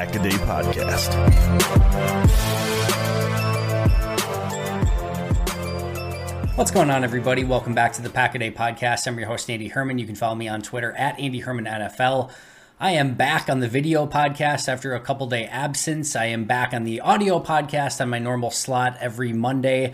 This is the Pack a Day Podcast. What's going on, everybody? Welcome back to the Pack a Day Podcast. I'm your host, Andy Herman. You can follow me on Twitter at Andy Herman NFL. I am back on the video podcast after a couple day absence. I am back on the audio podcast on my normal slot every Monday.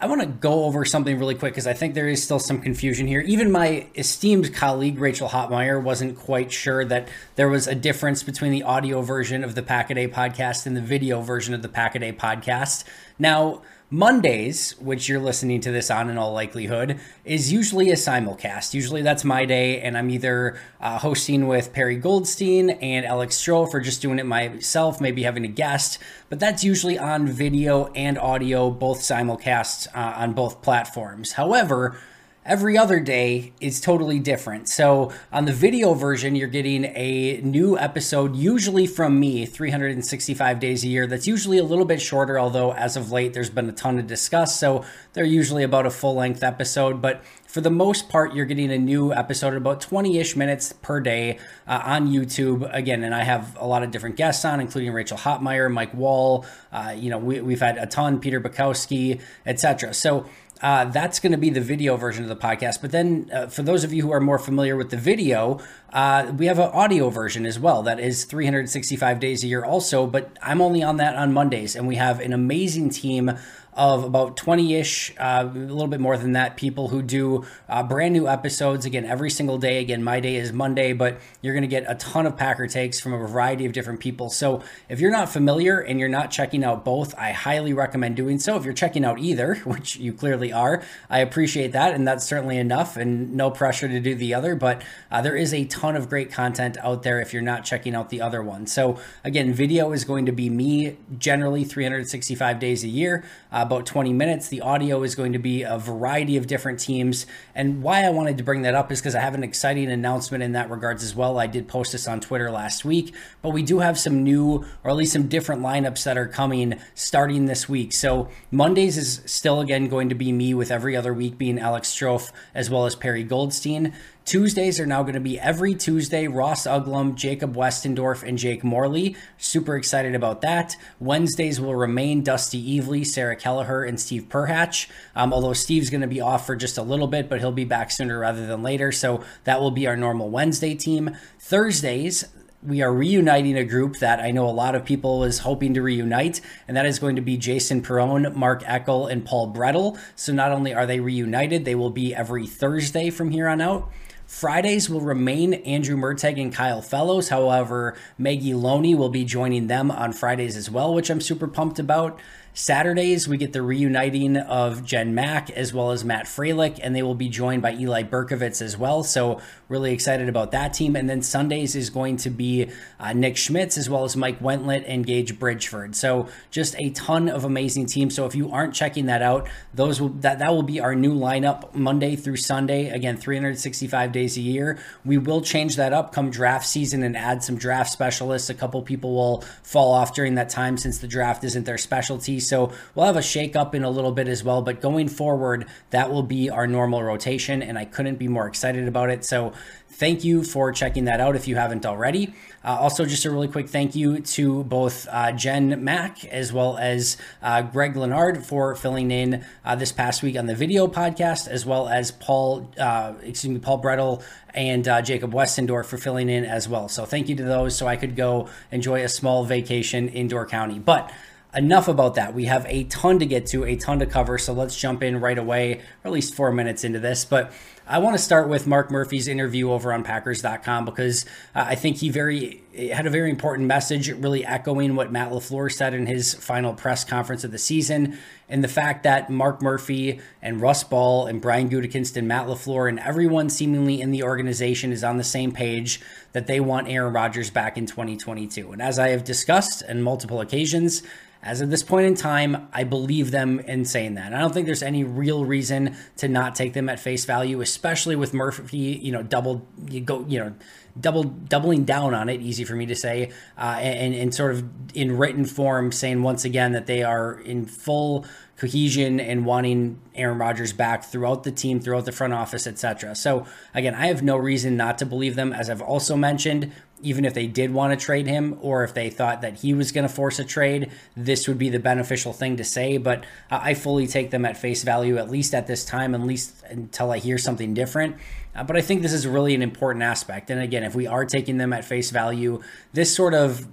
I want to go over something really quick because I think there is still some confusion here. Even my esteemed colleague, Rachel Hotmeyer, wasn't quite sure that there was a difference between the audio version of the Pack a podcast and the video version of the Pack a podcast. Now, Mondays, which you're listening to this on in all likelihood, is usually a simulcast. Usually that's my day, and I'm either uh, hosting with Perry Goldstein and Alex Stroh or just doing it myself, maybe having a guest. But that's usually on video and audio, both simulcasts uh, on both platforms. However, every other day is totally different. So on the video version, you're getting a new episode, usually from me, 365 days a year. That's usually a little bit shorter, although as of late, there's been a ton to discuss. So they're usually about a full length episode. But for the most part, you're getting a new episode about 20 ish minutes per day uh, on YouTube. Again, and I have a lot of different guests on, including Rachel Hotmeyer, Mike Wall. Uh, you know, we, we've had a ton, Peter Bukowski, etc. So uh, that's going to be the video version of the podcast. But then, uh, for those of you who are more familiar with the video, uh, we have an audio version as well that is 365 days a year, also. But I'm only on that on Mondays, and we have an amazing team of about 20 ish, uh, a little bit more than that, people who do uh, brand new episodes again every single day. Again, my day is Monday, but you're going to get a ton of Packer takes from a variety of different people. So if you're not familiar and you're not checking out both, I highly recommend doing so. If you're checking out either, which you clearly are, I appreciate that. And that's certainly enough and no pressure to do the other. But uh, there is a ton of great content out there if you're not checking out the other one. So again, video is going to be me generally 365 days a year. Uh, about 20 minutes. The audio is going to be a variety of different teams. And why I wanted to bring that up is because I have an exciting announcement in that regards as well. I did post this on Twitter last week, but we do have some new, or at least some different lineups that are coming starting this week. So Mondays is still again going to be me with every other week being Alex Strofe as well as Perry Goldstein. Tuesdays are now going to be every Tuesday. Ross Uglem, Jacob Westendorf, and Jake Morley. Super excited about that. Wednesdays will remain Dusty Evely, Sarah Kelleher, and Steve Perhatch. Um, although Steve's going to be off for just a little bit, but he'll be back sooner rather than later. So that will be our normal Wednesday team. Thursdays, we are reuniting a group that I know a lot of people is hoping to reunite, and that is going to be Jason Perone, Mark Eckel, and Paul Brettel. So not only are they reunited, they will be every Thursday from here on out. Fridays will remain Andrew Merteg and Kyle Fellows. However, Maggie Loney will be joining them on Fridays as well, which I'm super pumped about. Saturdays, we get the reuniting of Jen Mack as well as Matt Freilich, and they will be joined by Eli Berkovitz as well. So, really excited about that team. And then Sundays is going to be uh, Nick Schmitz as well as Mike Wentlet and Gage Bridgeford. So, just a ton of amazing teams. So, if you aren't checking that out, those will that that will be our new lineup Monday through Sunday. Again, 365 days a year. We will change that up come draft season and add some draft specialists. A couple people will fall off during that time since the draft isn't their specialty. So we'll have a shakeup in a little bit as well. But going forward, that will be our normal rotation. And I couldn't be more excited about it. So thank you for checking that out if you haven't already. Uh, also, just a really quick thank you to both uh, Jen Mack as well as uh, Greg Leonard for filling in uh, this past week on the video podcast, as well as Paul, uh, excuse me, Paul Brettel and uh, Jacob Westendorf for filling in as well. So thank you to those, so I could go enjoy a small vacation in Door County. But enough about that. We have a ton to get to, a ton to cover. So let's jump in right away, or at least four minutes into this. But I want to start with Mark Murphy's interview over on Packers.com because uh, I think he very had a very important message, really echoing what Matt LaFleur said in his final press conference of the season. And the fact that Mark Murphy and Russ Ball and Brian Gutekunst and Matt LaFleur and everyone seemingly in the organization is on the same page that they want Aaron Rodgers back in 2022. And as I have discussed on multiple occasions, as of this point in time, I believe them in saying that. I don't think there's any real reason to not take them at face value, especially with Murphy, you know, double, you go, you know, double doubling down on it. Easy for me to say, uh, and and sort of in written form saying once again that they are in full cohesion and wanting Aaron Rodgers back throughout the team, throughout the front office, etc. So again, I have no reason not to believe them. As I've also mentioned, even if they did want to trade him or if they thought that he was going to force a trade, this would be the beneficial thing to say. But I fully take them at face value, at least at this time, at least until I hear something different. Uh, but I think this is really an important aspect. And again, if we are taking them at face value, this sort of,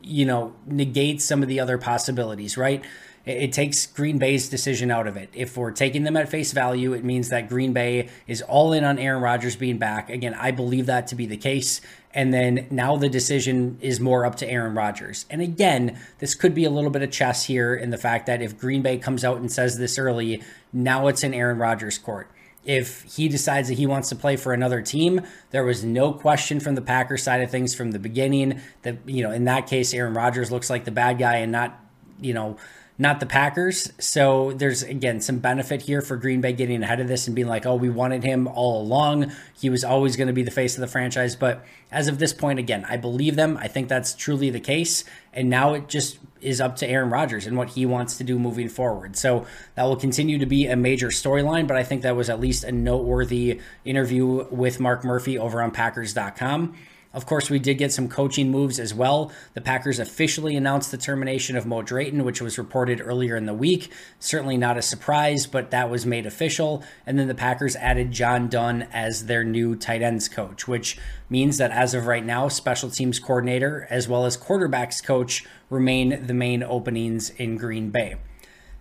you know, negates some of the other possibilities, right? It takes Green Bay's decision out of it. If we're taking them at face value, it means that Green Bay is all in on Aaron Rodgers being back. Again, I believe that to be the case. And then now the decision is more up to Aaron Rodgers. And again, this could be a little bit of chess here in the fact that if Green Bay comes out and says this early, now it's in Aaron Rodgers' court. If he decides that he wants to play for another team, there was no question from the Packers side of things from the beginning that, you know, in that case, Aaron Rodgers looks like the bad guy and not, you know, not the Packers. So there's again some benefit here for Green Bay getting ahead of this and being like, oh, we wanted him all along. He was always going to be the face of the franchise. But as of this point, again, I believe them. I think that's truly the case. And now it just is up to Aaron Rodgers and what he wants to do moving forward. So that will continue to be a major storyline, but I think that was at least a noteworthy interview with Mark Murphy over on Packers.com. Of course, we did get some coaching moves as well. The Packers officially announced the termination of Mo Drayton, which was reported earlier in the week. Certainly not a surprise, but that was made official. And then the Packers added John Dunn as their new tight ends coach, which means that as of right now, special teams coordinator as well as quarterbacks coach remain the main openings in Green Bay.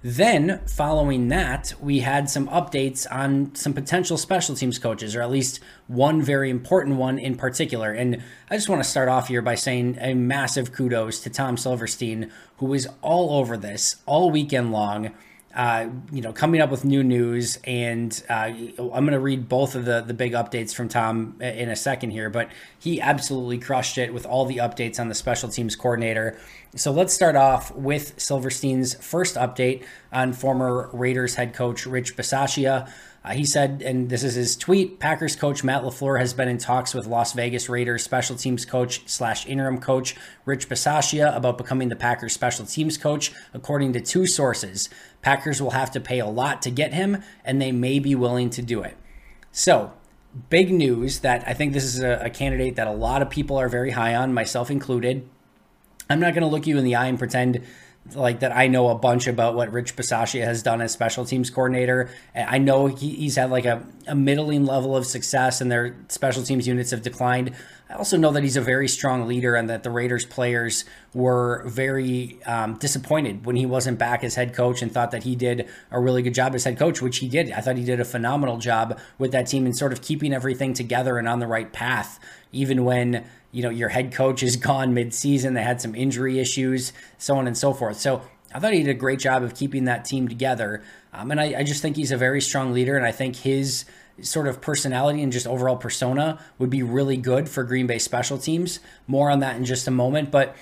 Then, following that, we had some updates on some potential special teams coaches, or at least one very important one in particular. And I just want to start off here by saying a massive kudos to Tom Silverstein, who was all over this all weekend long uh, you know, coming up with new news, and uh, I'm going to read both of the the big updates from Tom in a second here. But he absolutely crushed it with all the updates on the special teams coordinator. So let's start off with Silverstein's first update on former Raiders head coach Rich Bisaccia. Uh, he said, and this is his tweet Packers coach Matt LaFleur has been in talks with Las Vegas Raiders special teams coach slash interim coach Rich Bisaccia about becoming the Packers special teams coach, according to two sources. Packers will have to pay a lot to get him, and they may be willing to do it. So, big news that I think this is a, a candidate that a lot of people are very high on, myself included. I'm not going to look you in the eye and pretend like that I know a bunch about what Rich Bisaccia has done as special teams coordinator. I know he, he's had like a, a middling level of success and their special teams units have declined. I also know that he's a very strong leader and that the Raiders players were very um, disappointed when he wasn't back as head coach and thought that he did a really good job as head coach, which he did. I thought he did a phenomenal job with that team and sort of keeping everything together and on the right path, even when you know, your head coach is gone mid-season. They had some injury issues, so on and so forth. So I thought he did a great job of keeping that team together. Um, and I, I, just think he's a very strong leader, and I think his sort of personality and just overall persona would be really good for Green Bay special teams. More on that in just a moment. But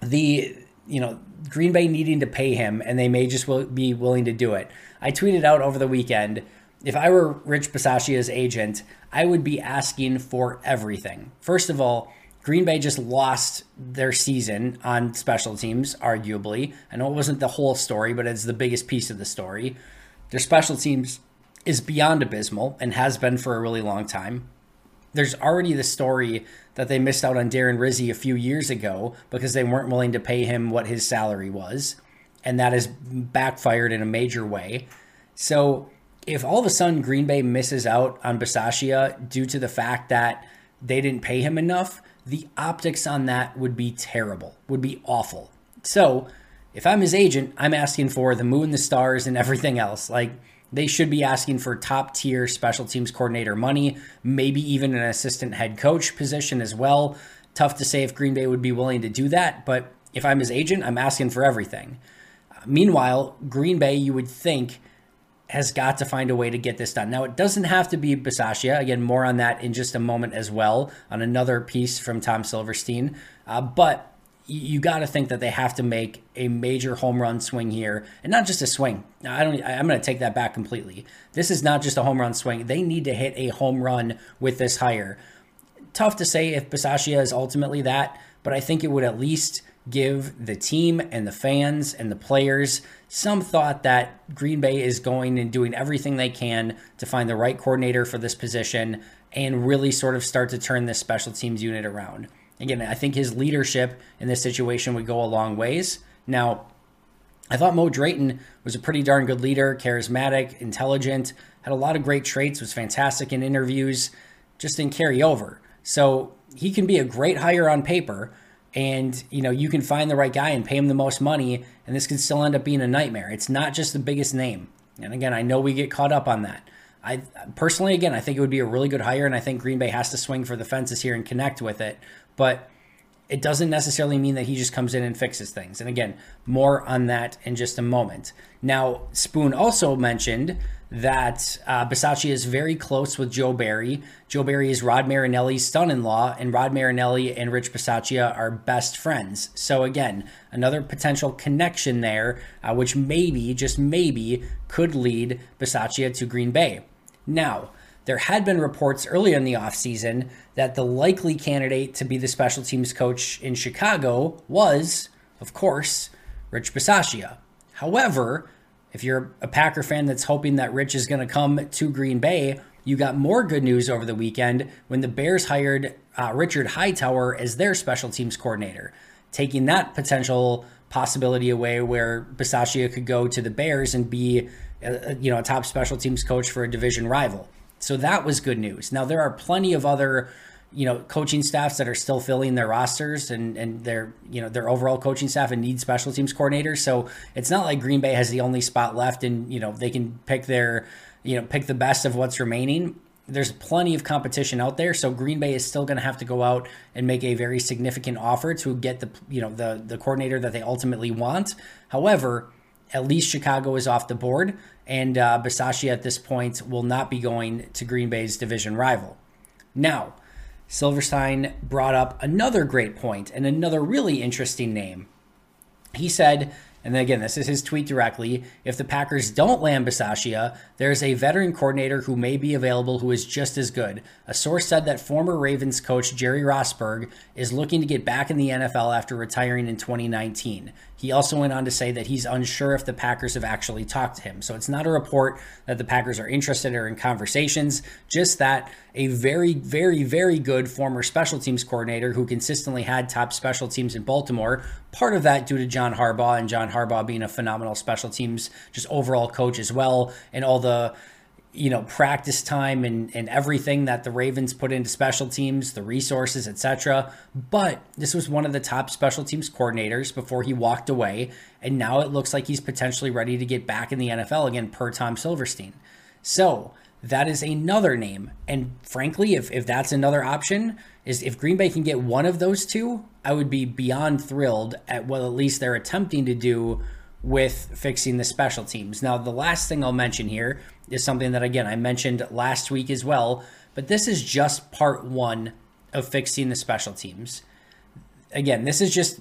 the you know Green Bay needing to pay him, and they may just will be willing to do it. I tweeted out over the weekend if I were Rich Bisaccia's agent, I would be asking for everything. First of all, Green Bay just lost their season on special teams, arguably. I know it wasn't the whole story, but it's the biggest piece of the story. Their special teams is beyond abysmal and has been for a really long time. There's already the story that they missed out on Darren Rizzi a few years ago because they weren't willing to pay him what his salary was. And that has backfired in a major way. So if all of a sudden Green Bay misses out on Bisaccia due to the fact that they didn't pay him enough, the optics on that would be terrible, would be awful. So, if I'm his agent, I'm asking for the moon, the stars, and everything else. Like, they should be asking for top tier special teams coordinator money, maybe even an assistant head coach position as well. Tough to say if Green Bay would be willing to do that, but if I'm his agent, I'm asking for everything. meanwhile, Green Bay, you would think, has got to find a way to get this done. Now, it doesn't have to be Bisaccia. Again, more on that in just a moment as well on another piece from Tom Silverstein. Uh, but you got to think that they have to make a major home run swing here, and not just a swing. Now I don't. I'm going to take that back completely. This is not just a home run swing. They need to hit a home run with this hire. Tough to say if Bisaccia is ultimately that, but I think it would at least give the team and the fans and the players some thought that Green Bay is going and doing everything they can to find the right coordinator for this position and really sort of start to turn this special teams unit around. Again, I think his leadership in this situation would go a long ways. Now, I thought Mo Drayton was a pretty darn good leader, charismatic, intelligent, had a lot of great traits, was fantastic in interviews, just didn't carry over. So he can be a great hire on paper, and you know you can find the right guy and pay him the most money and this can still end up being a nightmare. It's not just the biggest name. And again i know we get caught up on that. I personally again i think it would be a really good hire and i think green bay has to swing for the fences here and connect with it. But it doesn't necessarily mean that he just comes in and fixes things. And again more on that in just a moment. Now spoon also mentioned that uh, Bisaccia is very close with Joe Barry. Joe Barry is Rod Marinelli's son in law, and Rod Marinelli and Rich Bisaccia are best friends. So, again, another potential connection there, uh, which maybe, just maybe, could lead Bisaccia to Green Bay. Now, there had been reports earlier in the offseason that the likely candidate to be the special teams coach in Chicago was, of course, Rich Bisaccia. However, if you're a Packer fan that's hoping that Rich is going to come to Green Bay, you got more good news over the weekend when the Bears hired uh, Richard Hightower as their special teams coordinator, taking that potential possibility away where Bisaccia could go to the Bears and be, a, uh, you know, a top special teams coach for a division rival. So that was good news. Now there are plenty of other you know coaching staffs that are still filling their rosters and and their you know their overall coaching staff and need special teams coordinators. So it's not like green bay has the only spot left and you know they can pick their you know pick the best of what's remaining. There's plenty of competition out there. So green bay is still going to have to go out and make a very significant offer to get the you know the the coordinator that they ultimately want. However at least chicago is off the board and uh, Bisaccia at this point will not be going to green bay's division rival. Now Silverstein brought up another great point and another really interesting name. He said, and then again, this is his tweet directly. If the Packers don't land Bisaccia, there's a veteran coordinator who may be available who is just as good. A source said that former Ravens coach Jerry Rosburg is looking to get back in the NFL after retiring in 2019. He also went on to say that he's unsure if the Packers have actually talked to him. So it's not a report that the Packers are interested or in conversations, just that a very, very, very good former special teams coordinator who consistently had top special teams in Baltimore. Part of that due to John Harbaugh and John Harbaugh being a phenomenal special teams, just overall coach as well, and all the you know practice time and, and everything that the ravens put into special teams the resources etc but this was one of the top special teams coordinators before he walked away and now it looks like he's potentially ready to get back in the nfl again per tom silverstein so that is another name and frankly if, if that's another option is if green bay can get one of those two i would be beyond thrilled at what at least they're attempting to do with fixing the special teams. Now, the last thing I'll mention here is something that, again, I mentioned last week as well, but this is just part one of fixing the special teams. Again, this is just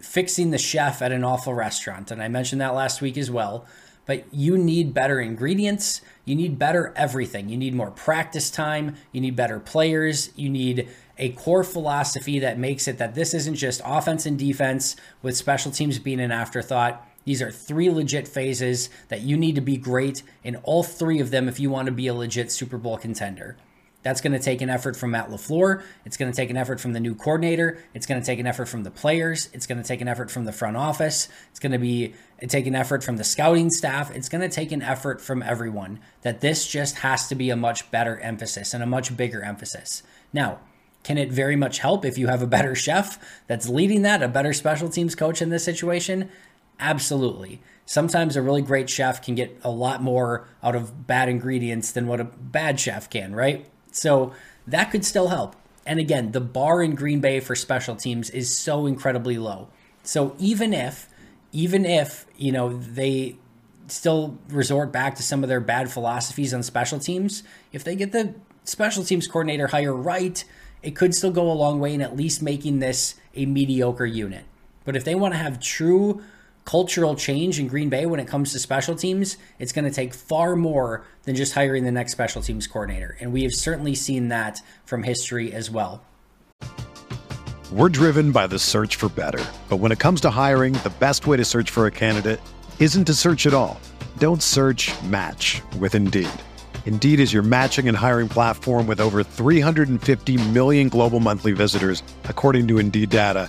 fixing the chef at an awful restaurant. And I mentioned that last week as well. But you need better ingredients. You need better everything. You need more practice time. You need better players. You need a core philosophy that makes it that this isn't just offense and defense with special teams being an afterthought. These are three legit phases that you need to be great in all three of them if you want to be a legit Super Bowl contender. That's going to take an effort from Matt LaFleur. It's going to take an effort from the new coordinator. It's going to take an effort from the players. It's going to take an effort from the front office. It's going to be take an effort from the scouting staff. It's going to take an effort from everyone that this just has to be a much better emphasis and a much bigger emphasis. Now, can it very much help if you have a better chef that's leading that, a better special teams coach in this situation? Absolutely. Sometimes a really great chef can get a lot more out of bad ingredients than what a bad chef can, right? So that could still help. And again, the bar in Green Bay for special teams is so incredibly low. So even if, even if, you know, they still resort back to some of their bad philosophies on special teams, if they get the special teams coordinator hire right, it could still go a long way in at least making this a mediocre unit. But if they want to have true cultural change in Green Bay when it comes to special teams, it's going to take far more than just hiring the next special teams coordinator. And we have certainly seen that from history as well. We're driven by the search for better. But when it comes to hiring, the best way to search for a candidate isn't to search at all. Don't search match with Indeed. Indeed is your matching and hiring platform with over 350 million global monthly visitors, according to Indeed data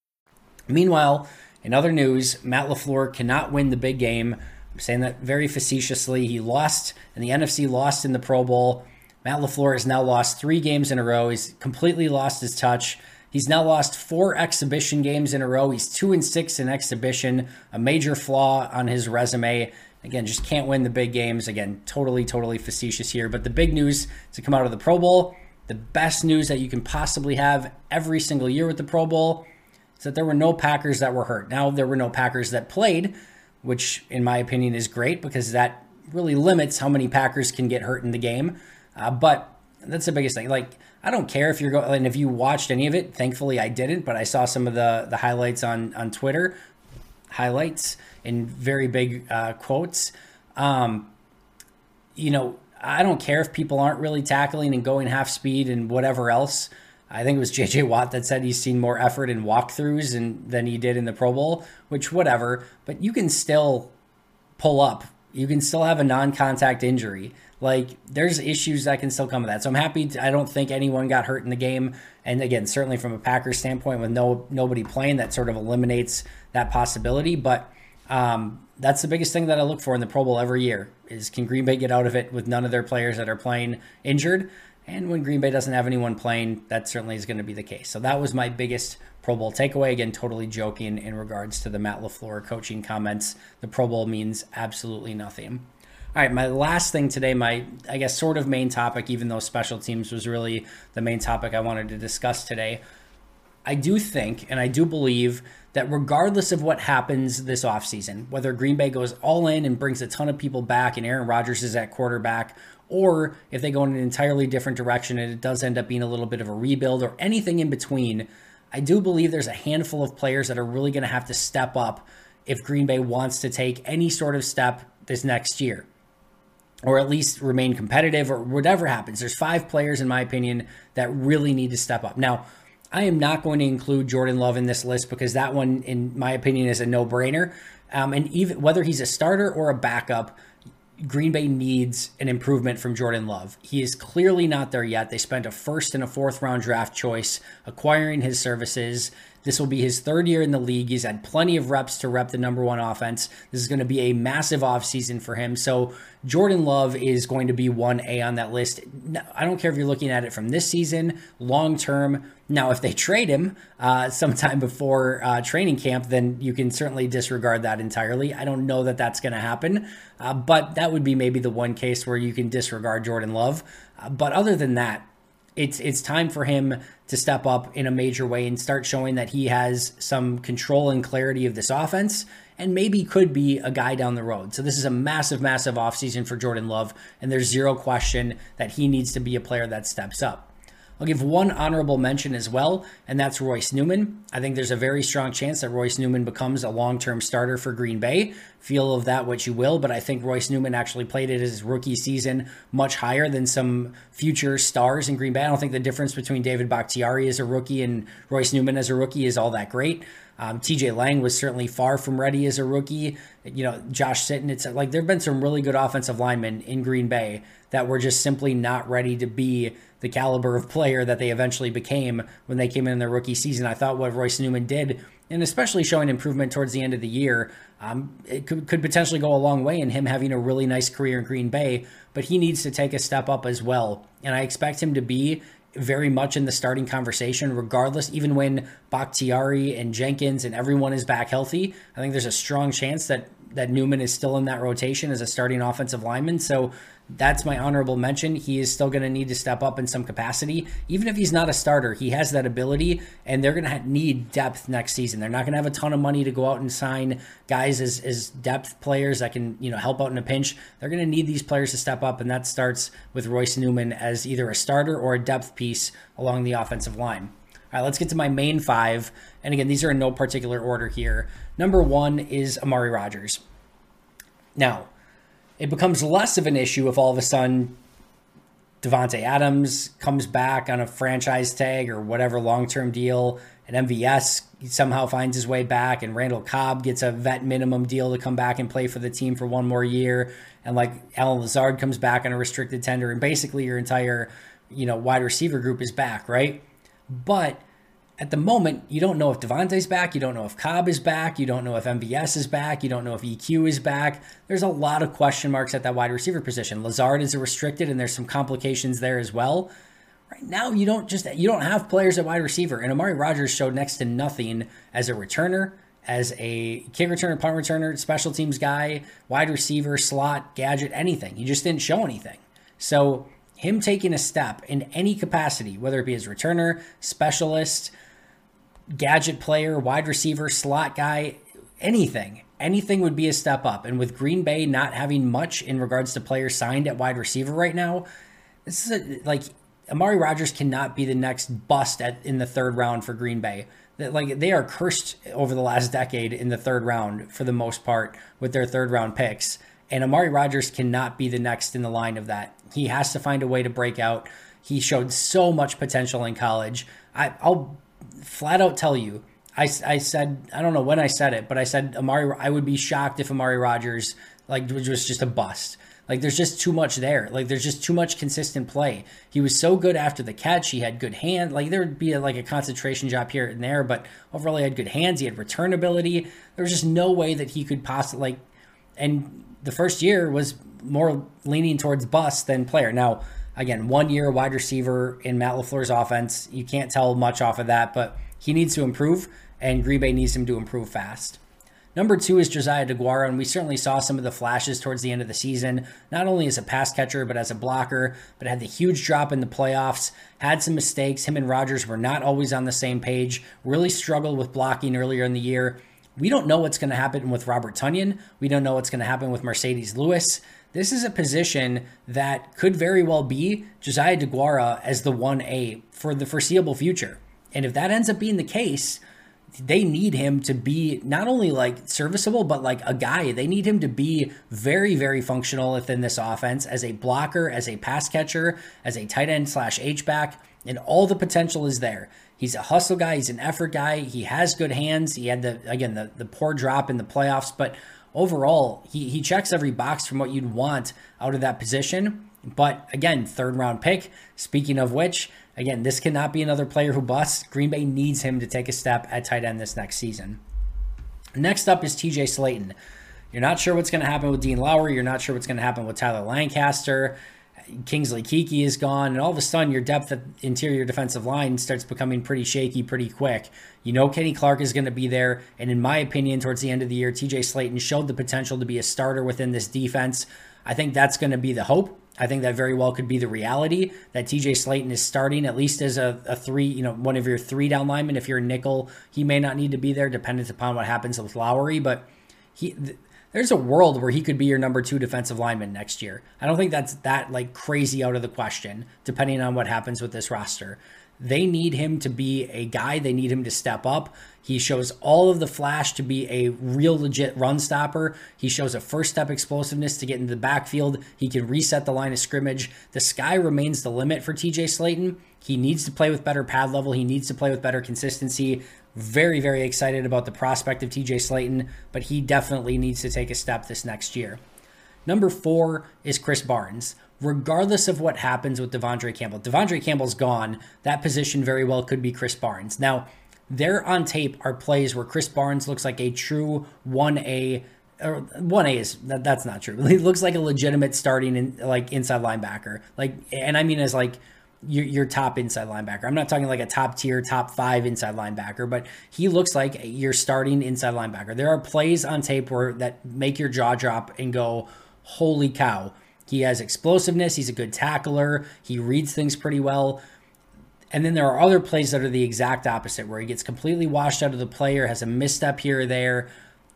Meanwhile, in other news, Matt LaFleur cannot win the big game. I'm saying that very facetiously. He lost, and the NFC lost in the Pro Bowl. Matt LaFleur has now lost three games in a row. He's completely lost his touch. He's now lost four exhibition games in a row. He's two and six in exhibition, a major flaw on his resume. Again, just can't win the big games. Again, totally, totally facetious here. But the big news to come out of the Pro Bowl, the best news that you can possibly have every single year with the Pro Bowl is that there were no Packers that were hurt. Now, there were no Packers that played, which in my opinion is great because that really limits how many Packers can get hurt in the game. Uh, but that's the biggest thing. Like, I don't care if you're going, and if you watched any of it, thankfully I didn't, but I saw some of the, the highlights on, on Twitter, highlights in very big uh, quotes. Um, you know, I don't care if people aren't really tackling and going half speed and whatever else. I think it was JJ Watt that said he's seen more effort in walkthroughs and, than he did in the Pro Bowl, which, whatever, but you can still pull up. You can still have a non contact injury. Like, there's issues that can still come with that. So I'm happy. To, I don't think anyone got hurt in the game. And again, certainly from a Packers standpoint, with no nobody playing, that sort of eliminates that possibility. But um, that's the biggest thing that I look for in the Pro Bowl every year is can Green Bay get out of it with none of their players that are playing injured? And when Green Bay doesn't have anyone playing, that certainly is going to be the case. So that was my biggest Pro Bowl takeaway. Again, totally joking in regards to the Matt LaFleur coaching comments. The Pro Bowl means absolutely nothing. All right, my last thing today, my, I guess, sort of main topic, even though special teams was really the main topic I wanted to discuss today. I do think and I do believe that regardless of what happens this offseason, whether Green Bay goes all in and brings a ton of people back and Aaron Rodgers is at quarterback, or if they go in an entirely different direction and it does end up being a little bit of a rebuild or anything in between, I do believe there's a handful of players that are really going to have to step up if Green Bay wants to take any sort of step this next year or at least remain competitive or whatever happens. There's five players, in my opinion, that really need to step up. Now, I am not going to include Jordan Love in this list because that one, in my opinion, is a no brainer. Um, and even whether he's a starter or a backup, Green Bay needs an improvement from Jordan Love. He is clearly not there yet. They spent a first and a fourth round draft choice acquiring his services. This will be his third year in the league. He's had plenty of reps to rep the number one offense. This is going to be a massive offseason for him. So Jordan Love is going to be 1A on that list. I don't care if you're looking at it from this season, long term. Now, if they trade him uh, sometime before uh, training camp, then you can certainly disregard that entirely. I don't know that that's going to happen, uh, but that would be maybe the one case where you can disregard Jordan Love. Uh, but other than that, it's it's time for him to step up in a major way and start showing that he has some control and clarity of this offense and maybe could be a guy down the road. So this is a massive massive offseason for Jordan Love and there's zero question that he needs to be a player that steps up. I'll give one honorable mention as well, and that's Royce Newman. I think there's a very strong chance that Royce Newman becomes a long term starter for Green Bay. Feel of that what you will, but I think Royce Newman actually played it his rookie season much higher than some future stars in Green Bay. I don't think the difference between David Bakhtiari as a rookie and Royce Newman as a rookie is all that great. Um, TJ Lang was certainly far from ready as a rookie. You know, Josh Sitton, it's like there have been some really good offensive linemen in Green Bay that were just simply not ready to be the caliber of player that they eventually became when they came in their rookie season. I thought what Royce Newman did, and especially showing improvement towards the end of the year, um, it could, could potentially go a long way in him having a really nice career in Green Bay. But he needs to take a step up as well. And I expect him to be very much in the starting conversation, regardless, even when Bakhtiari and Jenkins and everyone is back healthy. I think there's a strong chance that that Newman is still in that rotation as a starting offensive lineman. So that's my honorable mention. He is still going to need to step up in some capacity. Even if he's not a starter, he has that ability, and they're going to need depth next season. They're not going to have a ton of money to go out and sign guys as, as depth players that can you know help out in a pinch. They're going to need these players to step up, and that starts with Royce Newman as either a starter or a depth piece along the offensive line. All right, let's get to my main five. And again, these are in no particular order here. Number one is Amari Rodgers. Now, it becomes less of an issue if all of a sudden Davante Adams comes back on a franchise tag or whatever long term deal, and MVS somehow finds his way back, and Randall Cobb gets a vet minimum deal to come back and play for the team for one more year, and like Allen Lazard comes back on a restricted tender, and basically your entire you know wide receiver group is back, right? But at the moment, you don't know if Davante's back. You don't know if Cobb is back. You don't know if MVS is back. You don't know if EQ is back. There's a lot of question marks at that wide receiver position. Lazard is restricted, and there's some complications there as well. Right now, you don't just you don't have players at wide receiver, and Amari Rodgers showed next to nothing as a returner, as a kick returner, punt returner, special teams guy, wide receiver, slot, gadget, anything. He just didn't show anything. So him taking a step in any capacity, whether it be as returner, specialist, gadget player, wide receiver, slot guy, anything. Anything would be a step up. And with Green Bay not having much in regards to players signed at wide receiver right now, this is a, like Amari Rodgers cannot be the next bust at, in the third round for Green Bay. Like they are cursed over the last decade in the third round for the most part with their third round picks. And Amari Rodgers cannot be the next in the line of that. He has to find a way to break out. He showed so much potential in college. I, I'll flat out tell you, I, I said I don't know when I said it, but I said Amari. I would be shocked if Amari Rodgers like was just a bust. Like there's just too much there. Like there's just too much consistent play. He was so good after the catch. He had good hand. Like there would be a, like a concentration job here and there, but overall he had good hands. He had return ability. There was just no way that he could possibly like. And the first year was more leaning towards bust than player. Now Again, one year wide receiver in Matt LaFleur's offense. You can't tell much off of that, but he needs to improve, and Green Bay needs him to improve fast. Number two is Josiah Deguara, and we certainly saw some of the flashes towards the end of the season, not only as a pass catcher, but as a blocker, but had the huge drop in the playoffs, had some mistakes. Him and Rodgers were not always on the same page, really struggled with blocking earlier in the year. We don't know what's going to happen with Robert Tonyan. We don't know what's going to happen with Marcedes Lewis. This is a position that could very well be Josiah Deguara as the 1A for the foreseeable future. And if that ends up being the case, they need him to be not only like serviceable, but like a guy. They need him to be very, very functional within this offense as a blocker, as a pass catcher, as a tight end slash H back, and all the potential is there. He's a hustle guy. He's an effort guy. He has good hands. He had the again the the poor drop in the playoffs, but overall he he checks every box from what you'd want out of that position. But again, third round pick. Speaking of which, again, this cannot be another player who busts. Green Bay needs him to take a step at tight end this next season. Next up is TJ Slaton. You're not sure what's going to happen with Dean Lowry. You're not sure what's going to happen with Tyler Lancaster. Kingsley Keke is gone, and all of a sudden your depth at interior defensive line starts becoming pretty shaky pretty quick. You know Kenny Clark is going to be there, and in my opinion, towards the end of the year, TJ Slaton showed the potential to be a starter within this defense. I think that's going to be the hope. I think that very well could be the reality that TJ Slaton is starting at least as a, a three, you know, one of your three down linemen. If you're a nickel, he may not need to be there, dependent upon what happens with Lowry, but he. Th- there's a world where he could be your number two defensive lineman next year. I don't think that's that like crazy out of the question, depending on what happens with this roster. They need him to be a guy. They need him to step up. He shows all of the flash to be a real legit run stopper. He shows a first step explosiveness to get into the backfield. He can reset the line of scrimmage. The sky remains the limit for TJ Slaton. He needs to play with better pad level. He needs to play with better consistency. Very, very excited about the prospect of TJ Slaton, but he definitely needs to take a step this next year. Number four is Krys Barnes. Regardless of what happens with De'Vondre Campbell, De'Vondre Campbell's gone. That position very well could be Krys Barnes. Now, there on tape are plays where Krys Barnes looks like a true 1A or 1A is that, that's not true. He looks like a legitimate starting in like inside linebacker. Like and I mean as like your, your top inside linebacker. I'm not talking like a top tier, top five inside linebacker, but he looks like your starting inside linebacker. There are plays on tape where that make your jaw drop and go, holy cow. He has explosiveness. He's a good tackler. He reads things pretty well. And then there are other plays that are the exact opposite, where he gets completely washed out of the player, has a misstep here or there.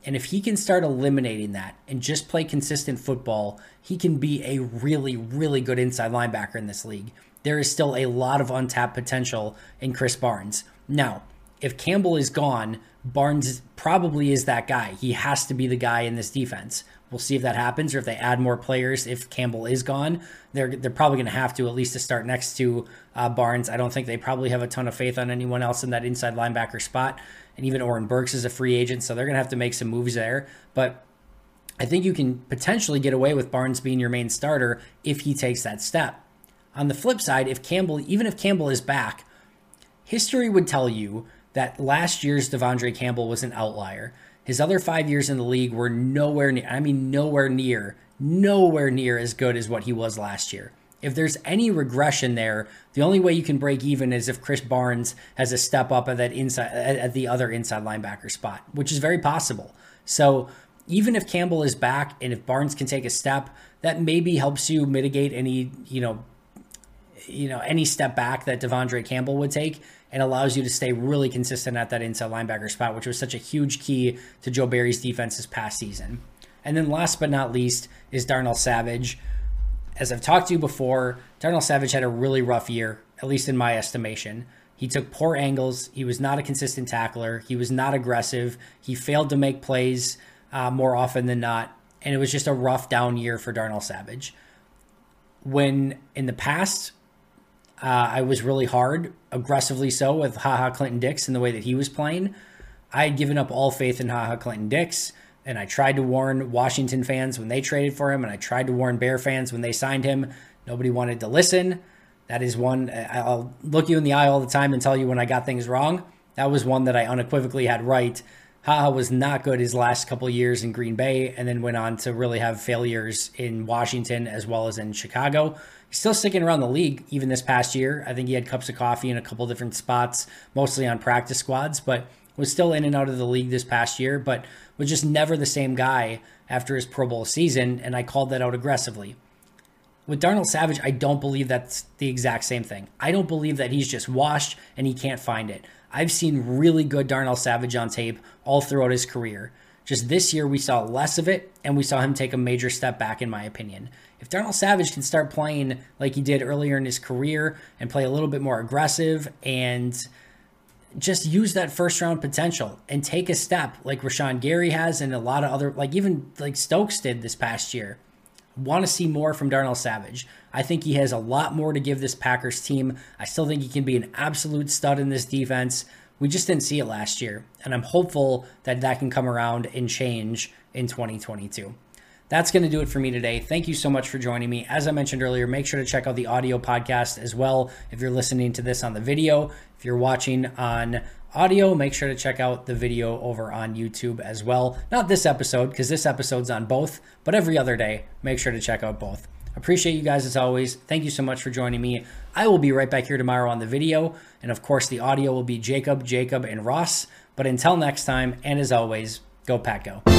And if he can start eliminating that and just play consistent football, he can be a really, really good inside linebacker in this league there is still a lot of untapped potential in Krys Barnes. Now, if Campbell is gone, Barnes probably is that guy. He has to be the guy in this defense. We'll see if that happens or if they add more players. If Campbell is gone, they're they're probably going to have to at least to start next to uh, Barnes. I don't think they probably have a ton of faith on anyone else in that inside linebacker spot. And even Oren Burks is a free agent, so they're going to have to make some moves there. But I think you can potentially get away with Barnes being your main starter if he takes that step. On the flip side, if Campbell, even if Campbell is back, history would tell you that last year's De'Vondre Campbell was an outlier. His other five years in the league were nowhere near, I mean, nowhere near, nowhere near as good as what he was last year. If there's any regression there, the only way you can break even is if Krys Barnes has a step up at that inside at the other inside linebacker spot, which is very possible. So even if Campbell is back and if Barnes can take a step, that maybe helps you mitigate any, you know, you know any step back that De'Vondre Campbell would take and allows you to stay really consistent at that inside linebacker spot, which was such a huge key to Joe Barry's defense this past season. And then last but not least is Darnell Savage. As I've talked to you before, Darnell Savage had a really rough year, at least in my estimation. He took poor angles. He was not a consistent tackler. He was not aggressive. He failed to make plays uh, more often than not. And it was just a rough down year for Darnell Savage. When in the past, uh, I was really hard, aggressively so, with Ha Ha Clinton-Dix and the way that he was playing. I had given up all faith in Ha Ha Clinton-Dix, and I tried to warn Washington fans when they traded for him, and I tried to warn Bear fans when they signed him. Nobody wanted to listen. That is one, I'll look you in the eye all the time and tell you when I got things wrong. That was one that I unequivocally had right. Ha was not good his last couple years in Green Bay and then went on to really have failures in Washington as well as in Chicago. He's still sticking around the league even this past year. I think he had cups of coffee in a couple different spots, mostly on practice squads, but was still in and out of the league this past year, but was just never the same guy after his Pro Bowl season, and I called that out aggressively. With Darnell Savage, I don't believe that's the exact same thing. I don't believe that he's just washed and he can't find it. I've seen really good Darnell Savage on tape all throughout his career. Just this year, we saw less of it, and we saw him take a major step back, in my opinion. If Darnell Savage can start playing like he did earlier in his career and play a little bit more aggressive and just use that first round potential and take a step like Rashan Gary has and a lot of other, like even like Stokes did this past year. Want to see more from Darnell Savage. I think he has a lot more to give this Packers team. I still think he can be an absolute stud in this defense. We just didn't see it last year, and I'm hopeful that that can come around and change in 2022. That's going to do it for me today. Thank you so much for joining me. As I mentioned earlier, make sure to check out the audio podcast as well if you're listening to this on the video. If you're watching on audio, make sure to check out the video over on YouTube as well. Not this episode, because this episode's on both, but every other day, make sure to check out both. Appreciate you guys as always. Thank you so much for joining me. I will be right back here tomorrow on the video. And of course, the audio will be Jacob, Jacob, and Ross. But until next time, and as always, go Pack Go.